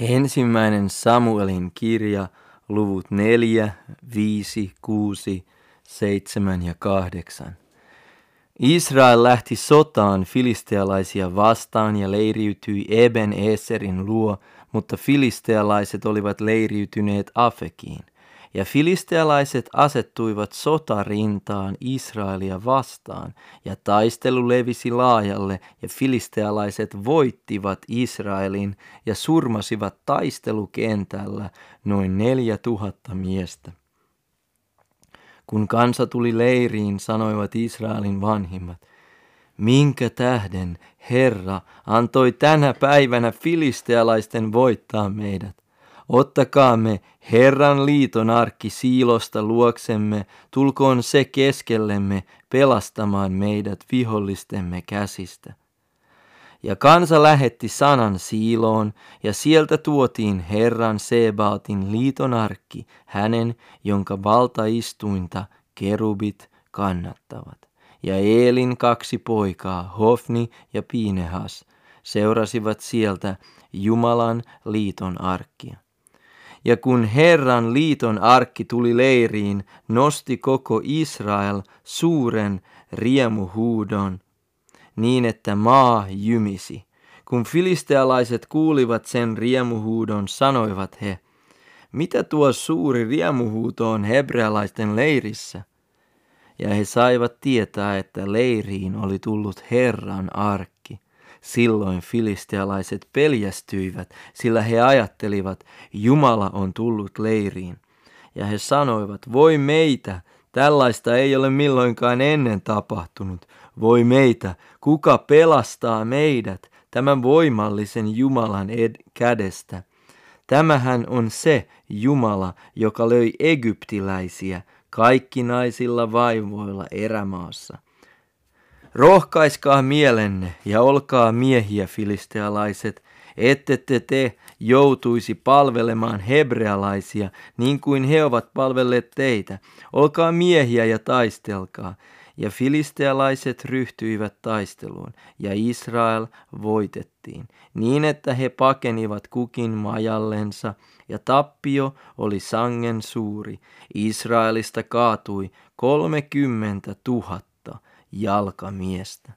Ensimmäinen Samuelin kirja, luvut 4, 5, 6, 7 ja 8. Israel lähti sotaan filistealaisia vastaan ja leiriytyi Eben Eserin luo, mutta filistealaiset olivat leiriytyneet Afekiin. Ja filistealaiset asettuivat sotarintaan Israelia vastaan, ja taistelu levisi laajalle, ja filistealaiset voittivat Israelin ja surmasivat taistelukentällä noin neljä tuhatta miestä. Kun kansa tuli leiriin, sanoivat Israelin vanhimmat, minkä tähden Herra antoi tänä päivänä filistealaisten voittaa meidät? Ottakaamme Herran liiton arkki siilosta luoksemme, tulkoon se keskellemme pelastamaan meidät vihollistemme käsistä. Ja kansa lähetti sanan siiloon, ja sieltä tuotiin Herran Sebaatin liiton arkki, hänen, jonka valtaistuinta kerubit kannattavat. Ja Eelin kaksi poikaa, Hofni ja Piinehas, seurasivat sieltä Jumalan liiton arkkia. Ja kun Herran liiton arkki tuli leiriin, nosti koko Israel suuren riemuhuudon, niin että maa jymisi. Kun filistealaiset kuulivat sen riemuhuudon, sanoivat he, mitä tuo suuri riemuhuuto on hebrealaisten leirissä? Ja he saivat tietää, että leiriin oli tullut Herran arkki. Silloin filistealaiset peljästyivät, sillä he ajattelivat, Jumala on tullut leiriin. Ja he sanoivat, voi meitä, tällaista ei ole milloinkaan ennen tapahtunut. Voi meitä, kuka pelastaa meidät tämän voimallisen Jumalan ed- kädestä. Tämähän on se Jumala, joka löi egyptiläisiä kaikki naisilla vaivoilla erämaassa. Rohkaiskaa mielenne ja olkaa miehiä, filistealaiset, ette te, joutuisi palvelemaan hebrealaisia niin kuin he ovat palvelleet teitä. Olkaa miehiä ja taistelkaa. Ja filistealaiset ryhtyivät taisteluun, ja Israel voitettiin, niin että he pakenivat kukin majallensa, ja tappio oli sangen suuri. Israelista kaatui kolmekymmentä tuhatta jalkamiestä.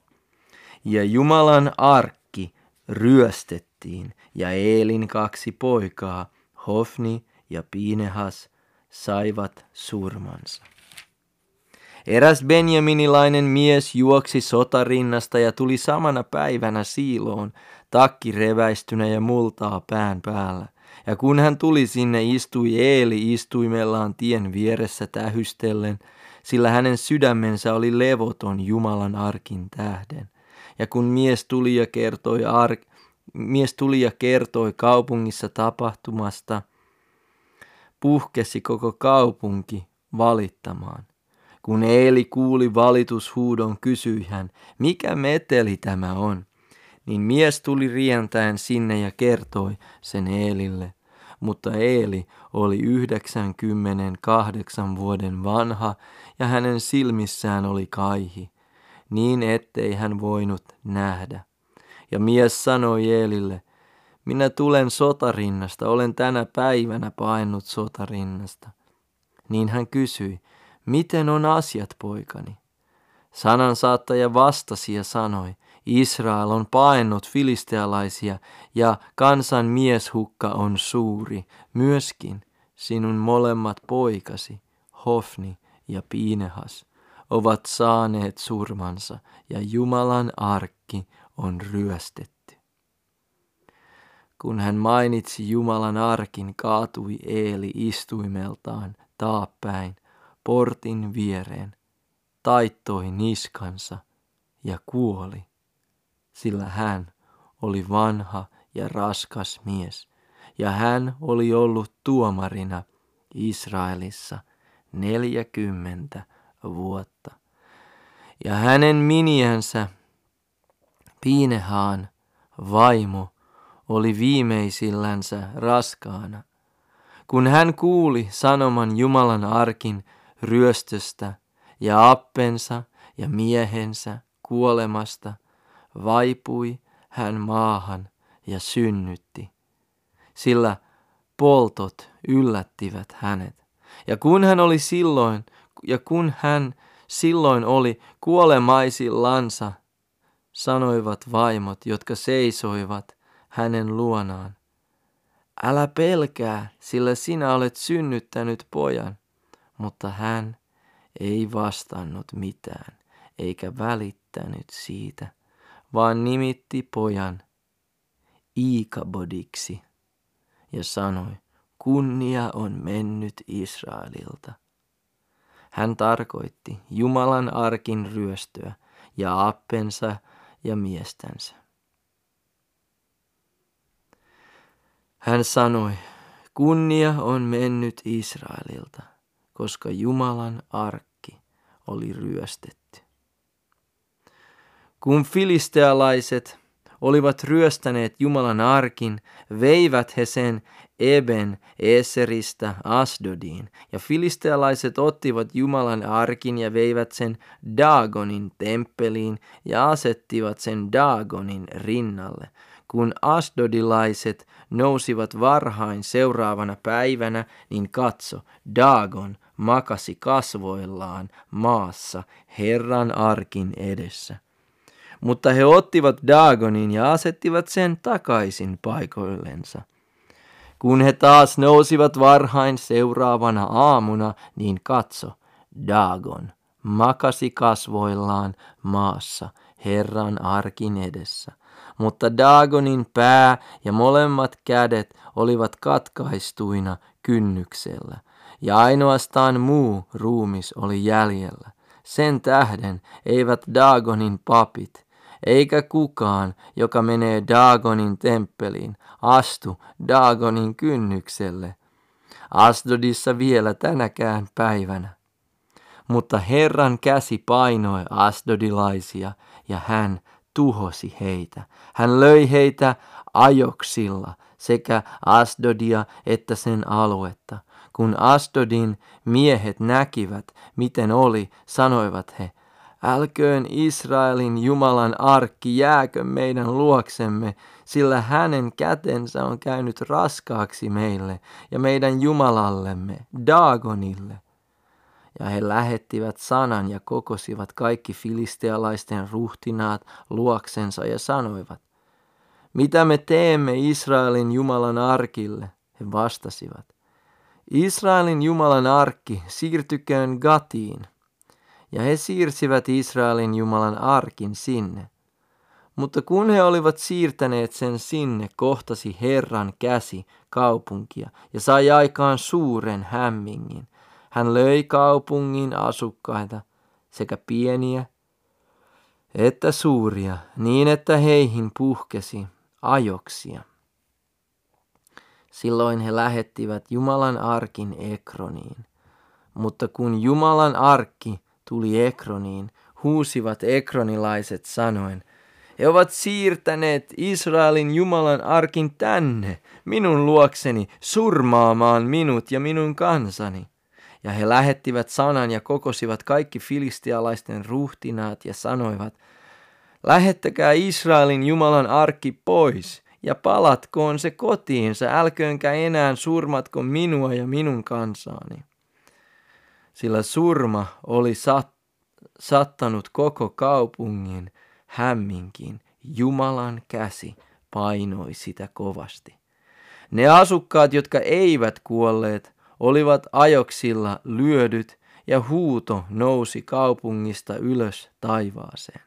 Ja Jumalan arkki ryöstettiin, ja Eelin kaksi poikaa, Hofni ja Piinehas, saivat surmansa. Eräs benjaminilainen mies juoksi sotarinnasta ja tuli samana päivänä siiloon, takki reväistynä ja multaa pään päällä. Ja kun hän tuli sinne, istui Eeli istuimellaan tien vieressä tähystellen, sillä hänen sydämensä oli levoton Jumalan arkin tähden. Ja kun mies tuli ja kertoi, ar- mies tuli ja kertoi kaupungissa tapahtumasta, puhkesi koko kaupunki valittamaan. Kun Eeli kuuli valitushuudon, kysyi hän, mikä meteli tämä on? Niin mies tuli rientäen sinne ja kertoi sen Eelille. Mutta Eeli oli 98 vuoden vanha ja hänen silmissään oli kaihi, niin ettei hän voinut nähdä. Ja mies sanoi Eelille, minä tulen sotarinnasta, olen tänä päivänä painut sotarinnasta. Niin hän kysyi, miten on asiat, poikani? Sanansaattaja vastasi ja sanoi, Israel on paennut filistealaisia ja kansan mieshukka on suuri, myöskin sinun molemmat poikasi, Hofni ja Piinehas, ovat saaneet surmansa ja Jumalan arkki on ryöstetty. Kun hän mainitsi Jumalan arkin, kaatui Eeli istuimeltaan taappäin portin viereen, taittoi niskansa ja kuoli, sillä hän oli vanha ja raskas mies, ja hän oli ollut tuomarina Israelissa neljäkymmentä vuotta. Ja hänen miniänsä Piinehaan vaimo oli viimeisillänsä raskaana. Kun hän kuuli sanoman Jumalan arkin ryöstöstä ja appensa ja miehensä kuolemasta, vaipui hän maahan ja synnytti. sillä poltot yllättivät hänet. Ja kun hän oli silloin, ja kun hän silloin oli kuolemaisillansa, sanoivat vaimot, jotka seisoivat hänen luonaan. Älä pelkää, sillä sinä olet synnyttänyt pojan. Mutta hän ei vastannut mitään, eikä välittänyt siitä, vaan nimitti pojan Iikabodiksi ja sanoi, kunnia on mennyt Israelilta. Hän tarkoitti Jumalan arkin ryöstöä ja appensa ja miestänsä. Hän sanoi, kunnia on mennyt Israelilta, koska Jumalan arkki oli ryöstetty. Kun filistealaiset olivat ryöstäneet Jumalan arkin, veivät he sen Eben Eseristä Asdodiin, ja filistealaiset ottivat Jumalan arkin ja veivät sen Dagonin temppeliin ja asettivat sen Dagonin rinnalle. Kun asdodilaiset nousivat varhain seuraavana päivänä, niin katso, Dagon makasi kasvoillaan maassa Herran arkin edessä. Mutta he ottivat Dagonin ja asettivat sen takaisin paikoillensa. Kun he taas nousivat varhain seuraavana aamuna, niin katso, Dagon makasi kasvoillaan maassa Herran arkin edessä. Mutta Dagonin pää ja molemmat kädet olivat katkaistuina kynnyksellä, ja ainoastaan muu ruumis oli jäljellä. Sen tähden eivät Dagonin papit eikä kukaan, joka menee Dagonin temppeliin, astu Dagonin kynnykselle. Asdodissa vielä tänäkään päivänä. Mutta Herran käsi painoi asdodilaisia ja hän tuhosi heitä. Hän löi heitä ajoksilla sekä Asdodia että sen aluetta. Kun Asdodin miehet näkivät, miten oli, sanoivat he, Älköön Israelin Jumalan arkki jääkö meidän luoksemme, sillä hänen kätensä on käynyt raskaaksi meille ja meidän Jumalallemme, Dagonille. Ja he lähettivät sanan ja kokosivat kaikki filistealaisten ruhtinaat luoksensa ja sanoivat, mitä me teemme Israelin Jumalan arkille? He vastasivat, Israelin Jumalan arkki siirtyköön Gatiin – ja he siirsivät Israelin Jumalan arkin sinne. Mutta kun he olivat siirtäneet sen sinne, kohtasi Herran käsi kaupunkia ja sai aikaan suuren hämmingin. Hän löi kaupungin asukkaita, sekä pieniä että suuria, niin että heihin puhkesi ajoksia. Silloin he lähettivät Jumalan arkin Ekroniin. Mutta kun Jumalan arkki tuli Ekroniin, huusivat ekronilaiset sanoen, he ovat siirtäneet Israelin Jumalan arkin tänne, minun luokseni, surmaamaan minut ja minun kansani. Ja he lähettivät sanan ja kokosivat kaikki filistialaisten ruhtinaat ja sanoivat, lähettäkää Israelin Jumalan arkki pois ja palatkoon se kotiinsa, älköönkä enää surmatko minua ja minun kansaani sillä surma oli sat, sattanut koko kaupungin hämminkin. Jumalan käsi painoi sitä kovasti. Ne asukkaat, jotka eivät kuolleet, olivat ajoksilla lyödyt ja huuto nousi kaupungista ylös taivaaseen.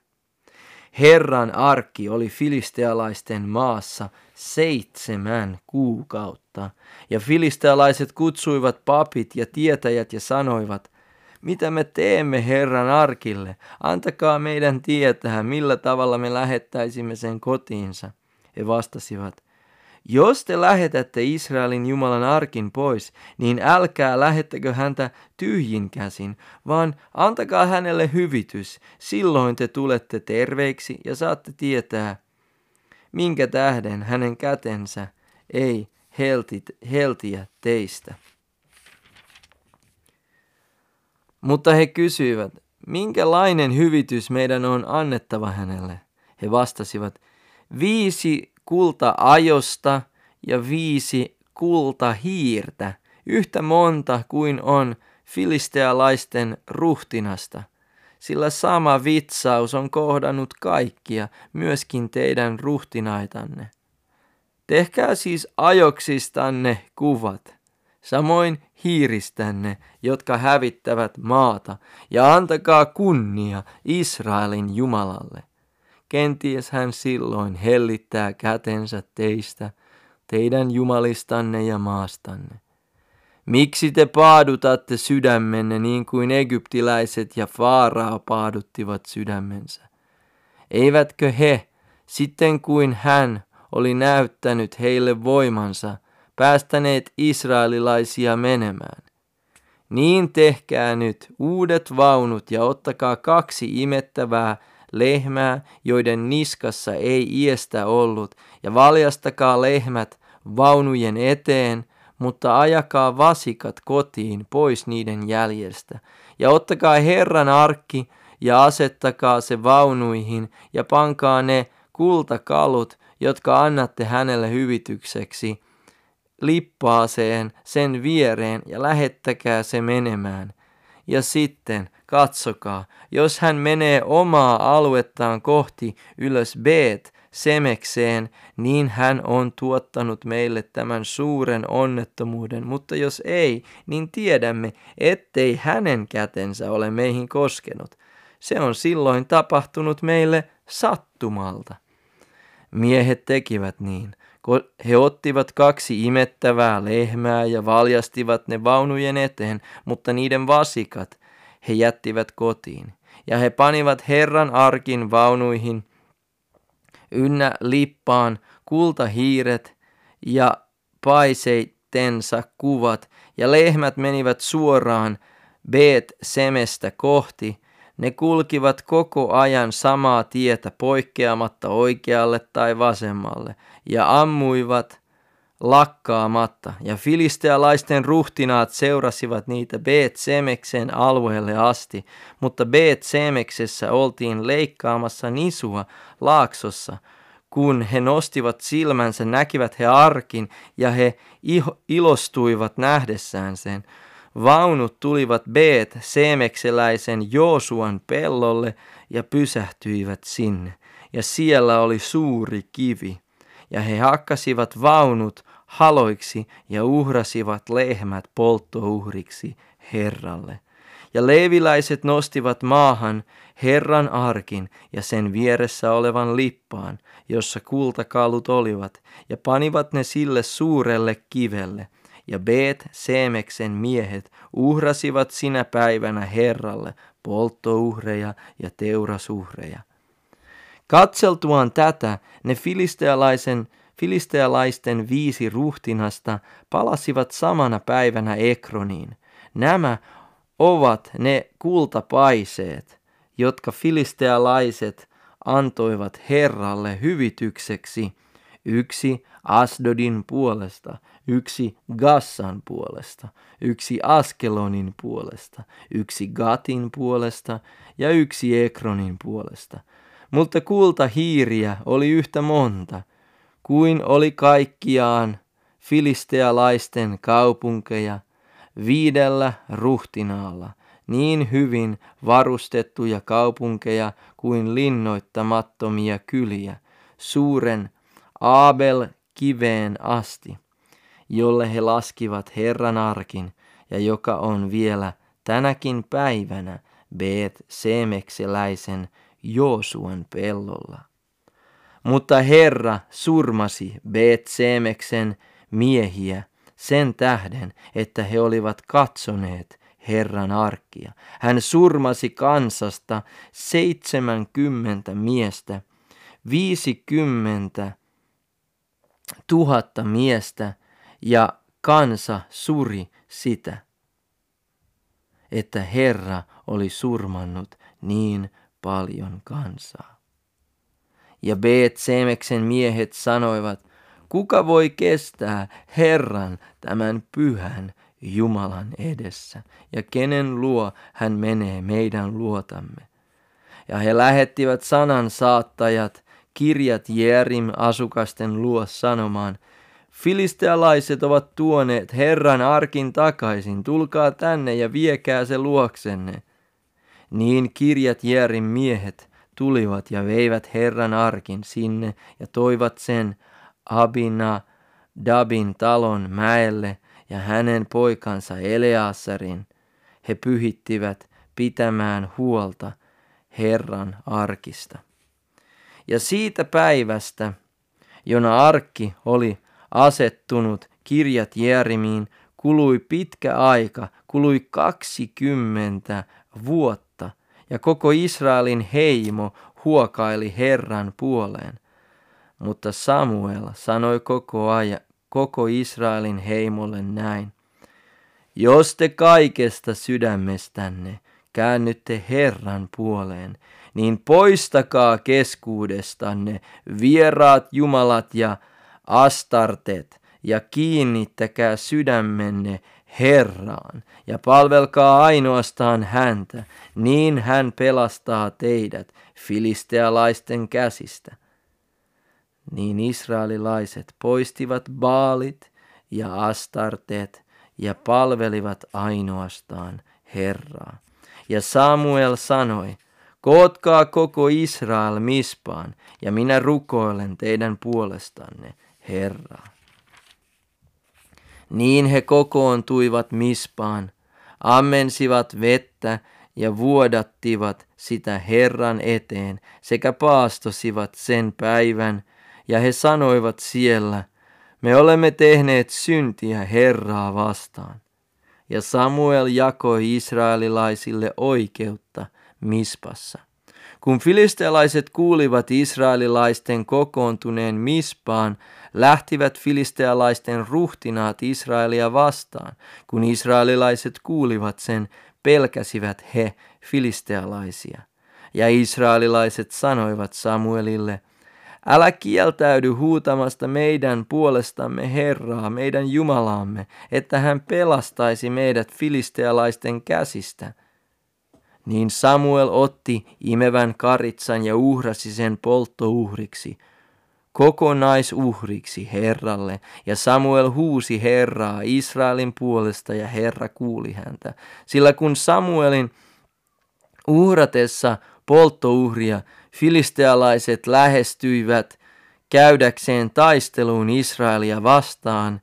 Herran arkki oli filistealaisten maassa seitsemän kuukautta, ja filistealaiset kutsuivat papit ja tietäjät ja sanoivat, mitä me teemme Herran arkille? Antakaa meidän tietää, millä tavalla me lähettäisimme sen kotiinsa. He vastasivat, jos te lähetätte Israelin Jumalan arkin pois, niin älkää lähettäkö häntä tyhjin käsin, vaan antakaa hänelle hyvitys. Silloin te tulette terveiksi ja saatte tietää, minkä tähden hänen kätensä ei heltit, heltiä teistä. Mutta he kysyivät, minkälainen hyvitys meidän on annettava hänelle? He vastasivat, viisi kulta ajosta ja viisi kultahiirtä, yhtä monta kuin on filistealaisten ruhtinasta, sillä sama vitsaus on kohdannut kaikkia, myöskin teidän ruhtinaitanne. Tehkää siis ajoksistanne kuvat, samoin hiiristänne, jotka hävittävät maata, ja antakaa kunnia Israelin Jumalalle. Kenties hän silloin hellittää kätensä teistä, teidän jumalistanne ja maastanne. Miksi te paadutatte sydämenne niin kuin egyptiläiset ja Faaraa paaduttivat sydämensä? Eivätkö he, sitten kuin hän oli näyttänyt heille voimansa, päästäneet israelilaisia menemään? Niin tehkää nyt uudet vaunut ja ottakaa kaksi imettävää lehmää, joiden niskassa ei iestä ollut, ja valjastakaa lehmät vaunujen eteen, mutta ajakaa vasikat kotiin pois niiden jäljestä, ja ottakaa Herran arkki ja asettakaa se vaunuihin, ja pankaa ne kultakalut, jotka annatte hänelle hyvitykseksi, lippaaseen sen viereen ja lähettäkää se menemään. Ja sitten katsokaa, jos hän menee omaa aluettaan kohti ylös Beet Semekseen, niin hän on tuottanut meille tämän suuren onnettomuuden, mutta jos ei, niin tiedämme, ettei hänen kätensä ole meihin koskenut. Se on silloin tapahtunut meille sattumalta. Miehet tekivät niin. He ottivat kaksi imettävää lehmää ja valjastivat ne vaunujen eteen, mutta niiden vasikat he jättivät kotiin. Ja he panivat Herran arkin vaunuihin ynnä lippaan kultahiiret ja paiseittensa kuvat, ja lehmät menivät suoraan Beet Semestä kohti, ne kulkivat koko ajan samaa tietä poikkeamatta oikealle tai vasemmalle ja ammuivat lakkaamatta. Ja filistealaisten ruhtinaat seurasivat niitä Beet Semeksen alueelle asti, mutta Beet Semeksessä oltiin leikkaamassa nisua laaksossa. Kun he nostivat silmänsä, näkivät he arkin ja he ilostuivat nähdessään sen. Vaunut tulivat Beet Seemekseläisen Joosuan pellolle ja pysähtyivät sinne. Ja siellä oli suuri kivi. Ja he hakkasivat vaunut haloiksi ja uhrasivat lehmät polttouhriksi Herralle. Ja leeviläiset nostivat maahan Herran arkin ja sen vieressä olevan lippaan, jossa kultakalut olivat, ja panivat ne sille suurelle kivelle – ja Beet Seemeksen miehet uhrasivat sinä päivänä Herralle polttouhreja ja teurasuhreja. Katseltuaan tätä, ne filistealaisen, filistealaisten viisi ruhtinasta palasivat samana päivänä Ekroniin. Nämä ovat ne kultapaiseet, jotka filistealaiset antoivat Herralle hyvitykseksi, yksi Asdodin puolesta, yksi Gassan puolesta, yksi Askelonin puolesta, yksi Gatin puolesta ja yksi Ekronin puolesta. Mutta kultahiiriä oli yhtä monta, kuin oli kaikkiaan filistealaisten kaupunkeja viidellä ruhtinaalla, niin hyvin varustettuja kaupunkeja kuin linnoittamattomia kyliä, suuren Abel kiveen asti jolle he laskivat Herran arkin ja joka on vielä tänäkin päivänä Beet Semekseläisen Joosuan pellolla. Mutta Herra surmasi Beet Semeksen miehiä sen tähden, että he olivat katsoneet Herran arkkia. Hän surmasi kansasta seitsemänkymmentä miestä, viisikymmentä tuhatta miestä ja kansa suri sitä, että Herra oli surmannut niin paljon kansaa. Ja Beet Semeksen miehet sanoivat, kuka voi kestää Herran tämän pyhän Jumalan edessä, ja kenen luo hän menee meidän luotamme. Ja he lähettivät sanan saattajat kirjat Jerim asukasten luo sanomaan, Filistealaiset ovat tuoneet Herran arkin takaisin, tulkaa tänne ja viekää se luoksenne. Niin kirjat Jerin miehet tulivat ja veivät Herran arkin sinne ja toivat sen Abina Dabin talon mäelle ja hänen poikansa Eleasarin. He pyhittivät pitämään huolta Herran arkista. Ja siitä päivästä, jona arkki oli asettunut kirjat Jerimiin, kului pitkä aika, kului 20 vuotta, ja koko Israelin heimo huokaili Herran puoleen. Mutta Samuel sanoi koko ajan, koko Israelin heimolle näin. Jos te kaikesta sydämestänne käännytte Herran puoleen, niin poistakaa keskuudestanne vieraat jumalat ja astartet ja kiinnittäkää sydämenne Herraan ja palvelkaa ainoastaan häntä, niin hän pelastaa teidät filistealaisten käsistä. Niin israelilaiset poistivat baalit ja astartet ja palvelivat ainoastaan Herraa. Ja Samuel sanoi, kootkaa koko Israel mispaan, ja minä rukoilen teidän puolestanne, Herraa. Niin he kokoontuivat mispaan, ammensivat vettä ja vuodattivat sitä Herran eteen sekä paastosivat sen päivän, ja he sanoivat siellä, me olemme tehneet syntiä Herraa vastaan. Ja Samuel jakoi israelilaisille oikeutta Mispassa. Kun filistealaiset kuulivat israelilaisten kokoontuneen Mispaan, lähtivät filistealaisten ruhtinaat Israelia vastaan. Kun israelilaiset kuulivat sen, pelkäsivät he filistealaisia. Ja israelilaiset sanoivat Samuelille, Älä kieltäydy huutamasta meidän puolestamme Herraa, meidän Jumalaamme, että hän pelastaisi meidät filistealaisten käsistä. Niin Samuel otti imevän karitsan ja uhrasi sen polttouhriksi, kokonaisuhriksi Herralle, ja Samuel huusi Herraa Israelin puolesta, ja Herra kuuli häntä. Sillä kun Samuelin uhratessa polttouhria filistealaiset lähestyivät käydäkseen taisteluun Israelia vastaan,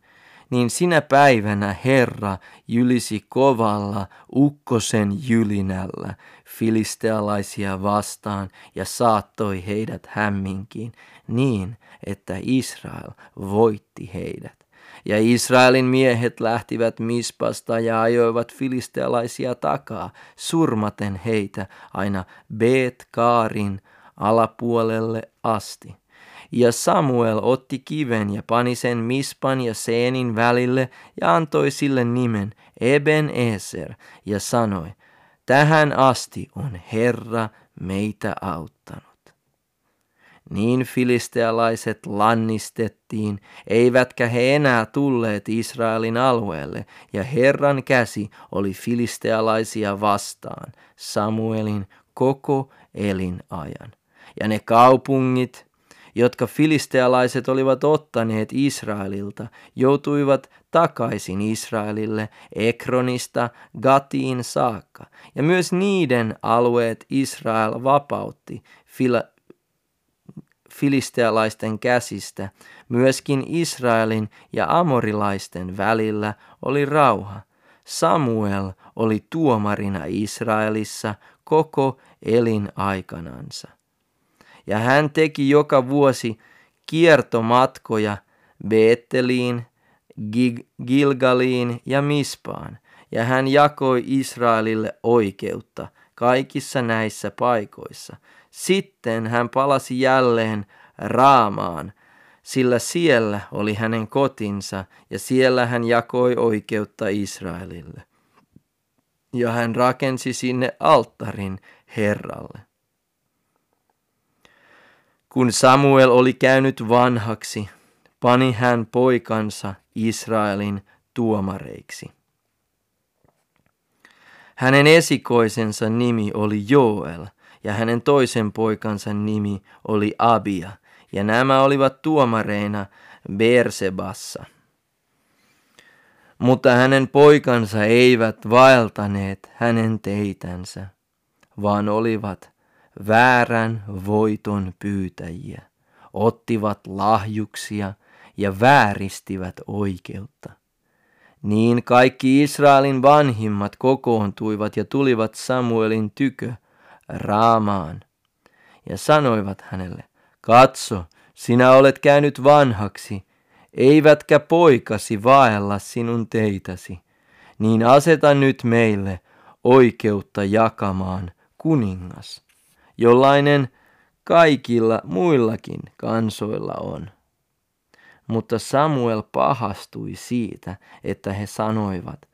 niin sinä päivänä Herra jylisi kovalla ukkosen jylinällä filistealaisia vastaan ja saattoi heidät hämminkiin niin, että Israel voitti heidät. Ja Israelin miehet lähtivät Mispasta ja ajoivat filistealaisia takaa, surmaten heitä aina Bet-Kaarin alapuolelle asti. Ja Samuel otti kiven ja pani sen Mispan ja Seenin välille ja antoi sille nimen Eben Eser ja sanoi, tähän asti on Herra meitä auttanut. Niin filistealaiset lannistettiin, eivätkä he enää tulleet Israelin alueelle, ja Herran käsi oli filistealaisia vastaan Samuelin koko elinajan. Ja ne kaupungit, jotka filistealaiset olivat ottaneet Israelilta, joutuivat takaisin Israelille Ekronista Gatiin saakka, ja myös niiden alueet Israel vapautti Fila- filistealaisten käsistä, myöskin Israelin ja amorilaisten välillä oli rauha. Samuel oli tuomarina Israelissa koko elinaikanansa. Ja hän teki joka vuosi kiertomatkoja Beetteliin, Gilgaliin ja Mispaan, ja hän jakoi Israelille oikeutta kaikissa näissä paikoissa. Sitten hän palasi jälleen Raamaan, sillä siellä oli hänen kotinsa ja siellä hän jakoi oikeutta Israelille. Ja hän rakensi sinne alttarin Herralle. Kun Samuel oli käynyt vanhaksi, pani hän poikansa Israelin tuomareiksi. Hänen esikoisensa nimi oli Joel ja hänen toisen poikansa nimi oli Abia, ja nämä olivat tuomareina Bersebassa. Mutta hänen poikansa eivät vaeltaneet hänen teitänsä, vaan olivat väärän voiton pyytäjiä, ottivat lahjuksia ja vääristivät oikeutta. Niin kaikki Israelin vanhimmat kokoontuivat ja tulivat Samuelin tykö Raamaan ja sanoivat hänelle, katso, sinä olet käynyt vanhaksi, eivätkä poikasi vaella sinun teitäsi, niin aseta nyt meille oikeutta jakamaan kuningas, jollainen kaikilla muillakin kansoilla on. Mutta Samuel pahastui siitä, että he sanoivat,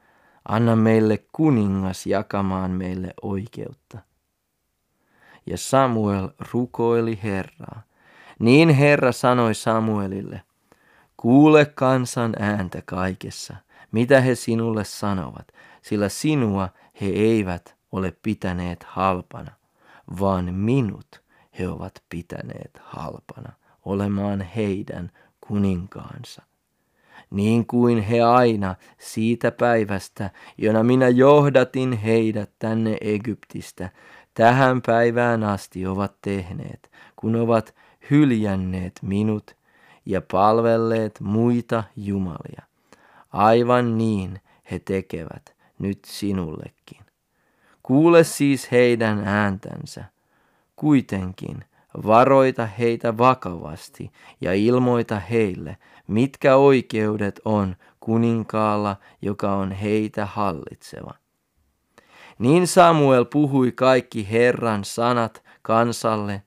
anna meille kuningas jakamaan meille oikeutta. Ja Samuel rukoili Herraa. Niin Herra sanoi Samuelille, kuule kansan ääntä kaikessa, mitä he sinulle sanovat, sillä sinua he eivät ole pitäneet halpana, vaan minut he ovat pitäneet halpana olemaan heidän kuninkaansa. Niin kuin he aina siitä päivästä, jona minä johdatin heidät tänne Egyptistä, tähän päivään asti ovat tehneet, kun ovat hyljänneet minut ja palvelleet muita jumalia. Aivan niin he tekevät nyt sinullekin. Kuule siis heidän ääntänsä. Kuitenkin varoita heitä vakavasti ja ilmoita heille, mitkä oikeudet on kuninkaalla, joka on heitä hallitseva. Niin Samuel puhui kaikki Herran sanat kansalle,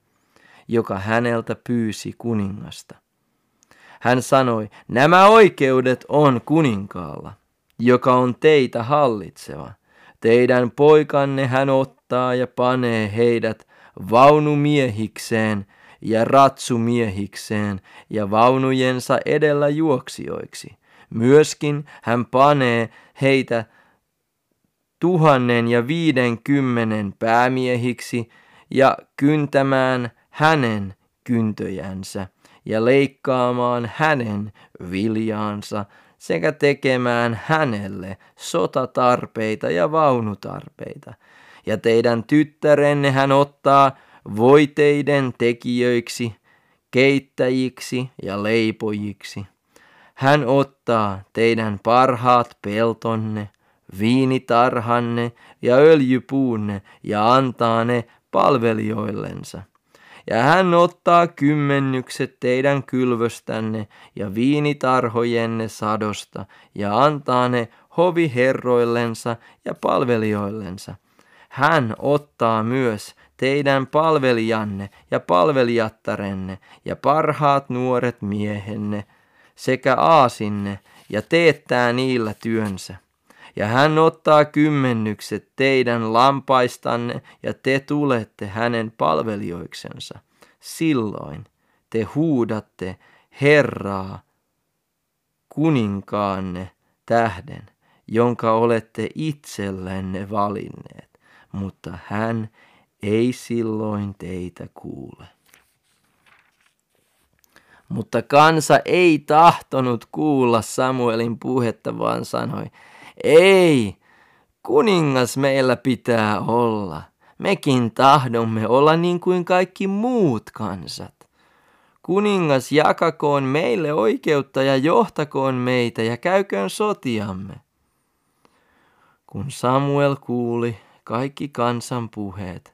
joka häneltä pyysi kuningasta. Hän sanoi, nämä oikeudet on kuninkaalla, joka on teitä hallitseva. Teidän poikanne hän ottaa ja panee heidät vaunumiehikseen ja ratsumiehikseen ja vaunujensa edellä juoksijoiksi. Myöskin hän panee heitä tuhannen ja viidenkymmenen päämiehiksi ja kyntämään hänen kyntöjänsä ja leikkaamaan hänen viljaansa sekä tekemään hänelle sotatarpeita ja vaunutarpeita. Ja teidän tyttärenne hän ottaa voiteiden tekijöiksi, keittäjiksi ja leipojiksi. Hän ottaa teidän parhaat peltonne, viinitarhanne ja öljypuunne ja antaa ne palvelijoillensa ja hän ottaa kymmenykset teidän kylvöstänne ja viinitarhojenne sadosta ja antaa ne hoviherroillensa ja palvelijoillensa. Hän ottaa myös teidän palvelijanne ja palvelijattarenne ja parhaat nuoret miehenne sekä aasinne ja teettää niillä työnsä ja hän ottaa kymmenykset teidän lampaistanne ja te tulette hänen palvelijoiksensa. Silloin te huudatte Herraa kuninkaanne tähden, jonka olette itsellenne valinneet, mutta hän ei silloin teitä kuule. Mutta kansa ei tahtonut kuulla Samuelin puhetta, vaan sanoi, ei, kuningas meillä pitää olla. Mekin tahdomme olla niin kuin kaikki muut kansat. Kuningas jakakoon meille oikeutta ja johtakoon meitä ja käyköön sotiamme. Kun Samuel kuuli kaikki kansan puheet,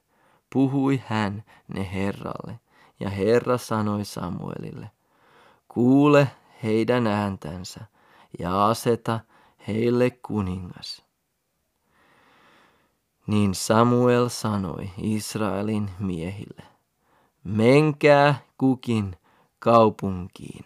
puhui hän ne Herralle, ja Herra sanoi Samuelille, kuule heidän ääntänsä ja aseta heille kuningas. Niin Samuel sanoi Israelin miehille, menkää kukin kaupunkiin.